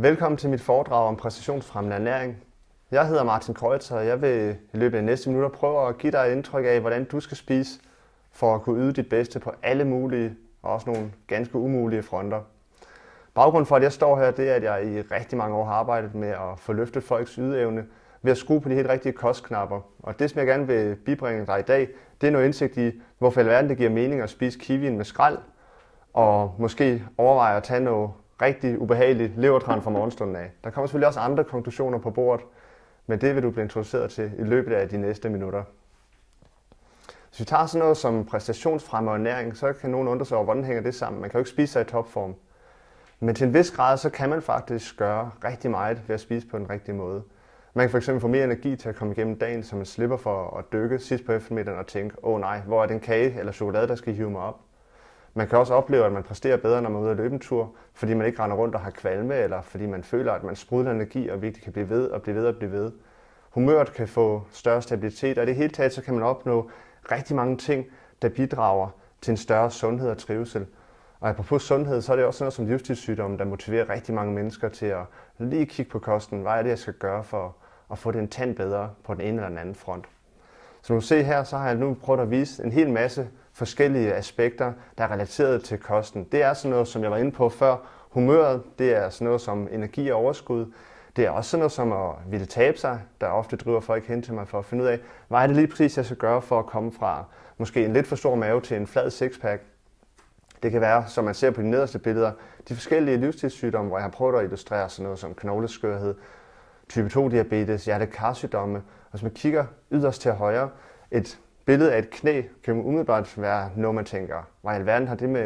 Velkommen til mit foredrag om præstationsfremmende ernæring. Jeg hedder Martin Kreutzer, og jeg vil i løbet af de næste minutter prøve at give dig et indtryk af, hvordan du skal spise for at kunne yde dit bedste på alle mulige og også nogle ganske umulige fronter. Baggrunden for, at jeg står her, det er, at jeg i rigtig mange år har arbejdet med at få løftet folks ydeevne ved at skrue på de helt rigtige kostknapper. Og det, som jeg gerne vil bibringe dig i dag, det er noget indsigt i, hvorfor i alverden det giver mening at spise kiwien med skrald, og måske overveje at tage noget rigtig ubehagelig levertræn fra morgenstunden af. Der kommer selvfølgelig også andre konklusioner på bordet, men det vil du blive introduceret til i løbet af de næste minutter. Hvis vi tager sådan noget som præstationsfremme og ernæring, så kan nogen undre sig over, hvordan hænger det sammen. Man kan jo ikke spise sig i topform. Men til en vis grad, så kan man faktisk gøre rigtig meget ved at spise på den rigtige måde. Man kan fx få mere energi til at komme igennem dagen, så man slipper for at dykke sidst på eftermiddagen og tænke, åh oh, nej, hvor er den kage eller chokolade, der skal hive mig op? Man kan også opleve, at man præsterer bedre, når man er ude at løbe en tur, fordi man ikke render rundt og har kvalme, eller fordi man føler, at man sprudler energi og virkelig kan blive ved og blive ved og blive ved. Humøret kan få større stabilitet, og i det hele taget så kan man opnå rigtig mange ting, der bidrager til en større sundhed og trivsel. Og apropos sundhed, så er det også noget som livsstilssygdomme, der motiverer rigtig mange mennesker til at lige kigge på kosten. Hvad er det, jeg skal gøre for at få den tand bedre på den ene eller den anden front? Som du ser her, så har jeg nu prøvet at vise en hel masse forskellige aspekter, der er relateret til kosten. Det er sådan noget, som jeg var inde på før. Humøret, det er sådan noget som energi og overskud. Det er også sådan noget som at ville tabe sig, der ofte driver folk hen til mig for at finde ud af, hvad er det lige præcis, jeg skal gøre for at komme fra måske en lidt for stor mave til en flad sixpack. Det kan være, som man ser på de nederste billeder, de forskellige livsstilssygdomme, hvor jeg har prøvet at illustrere sådan noget som knogleskørhed, type 2-diabetes, hjertekarsygdomme. Og hvis man kigger yderst til højre, et billede af et knæ kan umiddelbart være noget, man tænker, hvad i alverden har det med